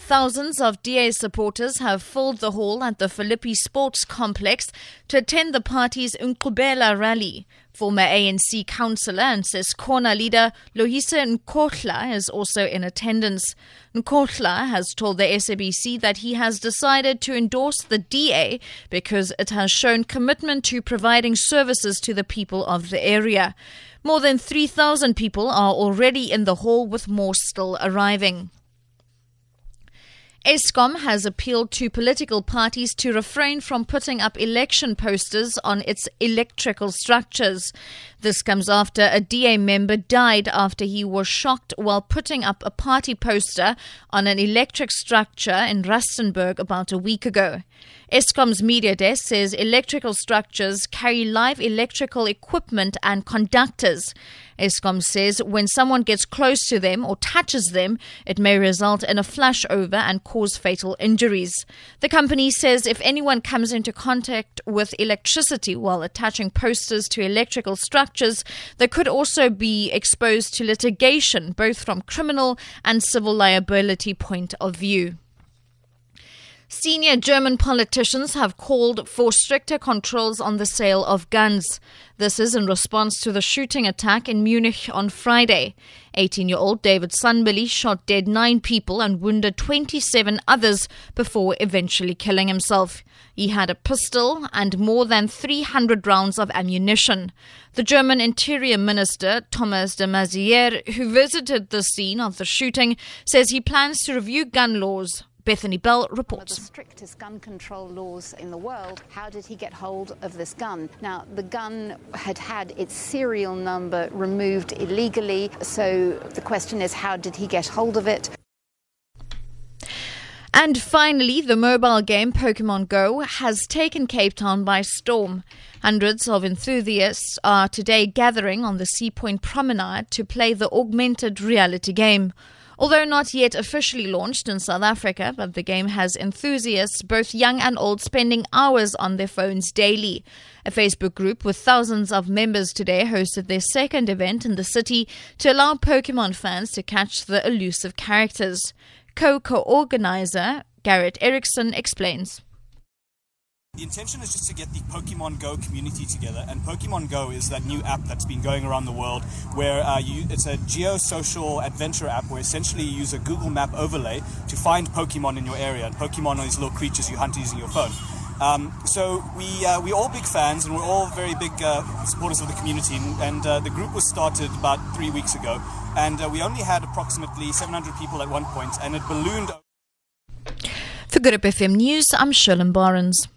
Thousands of DA supporters have filled the hall at the Philippi Sports Complex to attend the party's Nkqubela rally. Former ANC councillor and Ses'khona leader Loyiso Nkohla is also in attendance. Nkohla has told the SABC that he has decided to endorse the DA because it has shown commitment to providing services to the people of the area. More than 3,000 people are already in the hall with more still arriving. Eskom has appealed to political parties to refrain from putting up election posters on its electrical structures. This comes after a DA member died after he was shocked while putting up a party poster on an electric structure in Rustenburg about a week ago. Eskom's media desk says electrical structures carry live electrical equipment and conductors. Eskom says when someone gets close to them or touches them, it may result in a flashover and cause fatal injuries. The company says if anyone comes into contact with electricity while attaching posters to electrical structures, they could also be exposed to litigation, both from criminal and civil liability point of view. Senior German politicians have called for stricter controls on the sale of guns. This is in response to the shooting attack in Munich on Friday. 18 year old David Sonboly shot dead nine people and wounded 27 others before eventually killing himself. He had a pistol and more than 300 rounds of ammunition. The German Interior Minister, Thomas de Maizière, who visited the scene of the shooting, says he plans to review gun laws Bethany Bell reports. One of the strictest gun control laws in the world. How did he get hold of this gun? Now, the gun had had its serial number removed illegally, so the question is how did he get hold of it? And finally, the mobile game Pokemon Go has taken Cape Town by storm. Hundreds of enthusiasts are today gathering on the Sea Point Promenade to play the augmented reality game. Although not yet officially launched in South Africa, but the game has enthusiasts, both young and old, spending hours on their phones daily. A Facebook group with thousands of members today hosted their second event in the city to allow Pokemon fans to catch the elusive characters. Co co organizer Garrett Erickson explains. The intention is just to get the Pokemon Go community together, and Pokemon Go is that new app that's been going around the world, where uh, you, it's a geosocial adventure app where essentially you use a Google Map overlay to find Pokemon in your area, and Pokemon are these little creatures you hunt using your phone. Um, so we uh, we're all big fans, and we're all very big uh, supporters of the community. And, uh, the group was started about three weeks ago, and uh, we only had approximately 700 people at one point, and it ballooned. For Good Hope FM News, I'm Sherlyn Barnes.